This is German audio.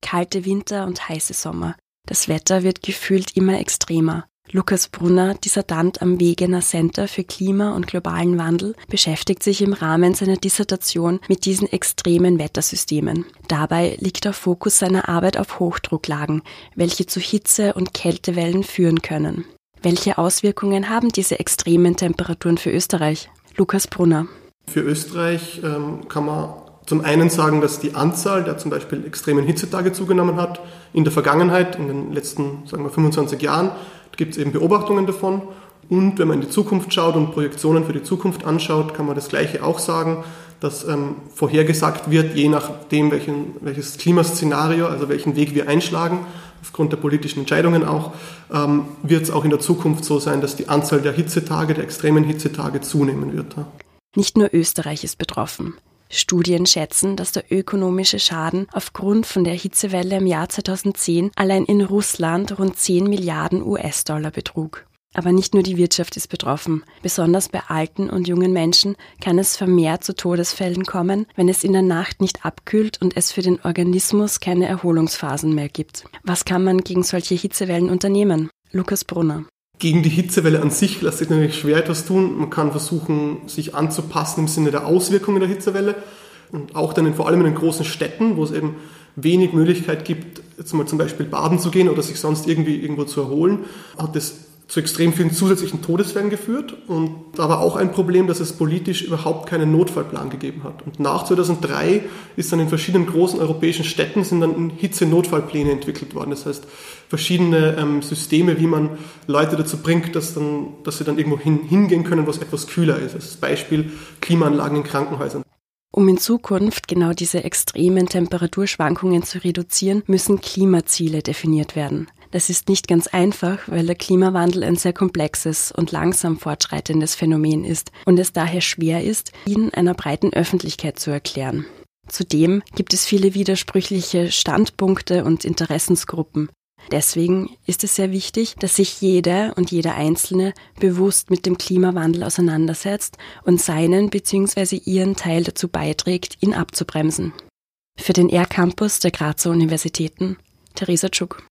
Kalte Winter und heiße Sommer. Das Wetter wird gefühlt immer extremer. Lukas Brunner, Dissertant am Wegener Center für Klima und globalen Wandel, beschäftigt sich im Rahmen seiner Dissertation mit diesen extremen Wettersystemen. Dabei liegt der Fokus seiner Arbeit auf Hochdrucklagen, welche zu Hitze- und Kältewellen führen können. Welche Auswirkungen haben diese extremen Temperaturen für Österreich? Lukas Brunner. Für Österreich ähm, kann man zum einen sagen, dass die Anzahl der zum Beispiel extremen Hitzetage zugenommen hat in der Vergangenheit, in den letzten sagen wir 25 Jahren gibt es eben Beobachtungen davon. Und wenn man in die Zukunft schaut und Projektionen für die Zukunft anschaut, kann man das Gleiche auch sagen, dass ähm, vorhergesagt wird, je nachdem, welchen, welches Klimaszenario, also welchen Weg wir einschlagen, aufgrund der politischen Entscheidungen auch, ähm, wird es auch in der Zukunft so sein, dass die Anzahl der Hitzetage, der extremen Hitzetage zunehmen wird. Nicht nur Österreich ist betroffen. Studien schätzen, dass der ökonomische Schaden aufgrund von der Hitzewelle im Jahr 2010 allein in Russland rund 10 Milliarden US-Dollar betrug. Aber nicht nur die Wirtschaft ist betroffen. Besonders bei alten und jungen Menschen kann es vermehrt zu Todesfällen kommen, wenn es in der Nacht nicht abkühlt und es für den Organismus keine Erholungsphasen mehr gibt. Was kann man gegen solche Hitzewellen unternehmen? Lukas Brunner. Gegen die Hitzewelle an sich lässt sich natürlich schwer etwas tun. Man kann versuchen, sich anzupassen im Sinne der Auswirkungen der Hitzewelle. Und auch dann in, vor allem in den großen Städten, wo es eben wenig Möglichkeit gibt, jetzt mal zum Beispiel baden zu gehen oder sich sonst irgendwie irgendwo zu erholen, hat es zu extrem vielen zusätzlichen Todesfällen geführt. Und da war auch ein Problem, dass es politisch überhaupt keinen Notfallplan gegeben hat. Und nach 2003 ist dann in verschiedenen großen europäischen Städten sind dann Hitze-Notfallpläne entwickelt worden. Das heißt, verschiedene ähm, Systeme, wie man Leute dazu bringt, dass, dann, dass sie dann irgendwo hin, hingehen können, was etwas kühler ist. Das Beispiel Klimaanlagen in Krankenhäusern. Um in Zukunft genau diese extremen Temperaturschwankungen zu reduzieren, müssen Klimaziele definiert werden. Das ist nicht ganz einfach, weil der Klimawandel ein sehr komplexes und langsam fortschreitendes Phänomen ist und es daher schwer ist, ihn einer breiten Öffentlichkeit zu erklären. Zudem gibt es viele widersprüchliche Standpunkte und Interessensgruppen. Deswegen ist es sehr wichtig, dass sich jeder und jeder Einzelne bewusst mit dem Klimawandel auseinandersetzt und seinen bzw. ihren Teil dazu beiträgt, ihn abzubremsen. Für den R-Campus der Grazer Universitäten, Theresa Tschuk.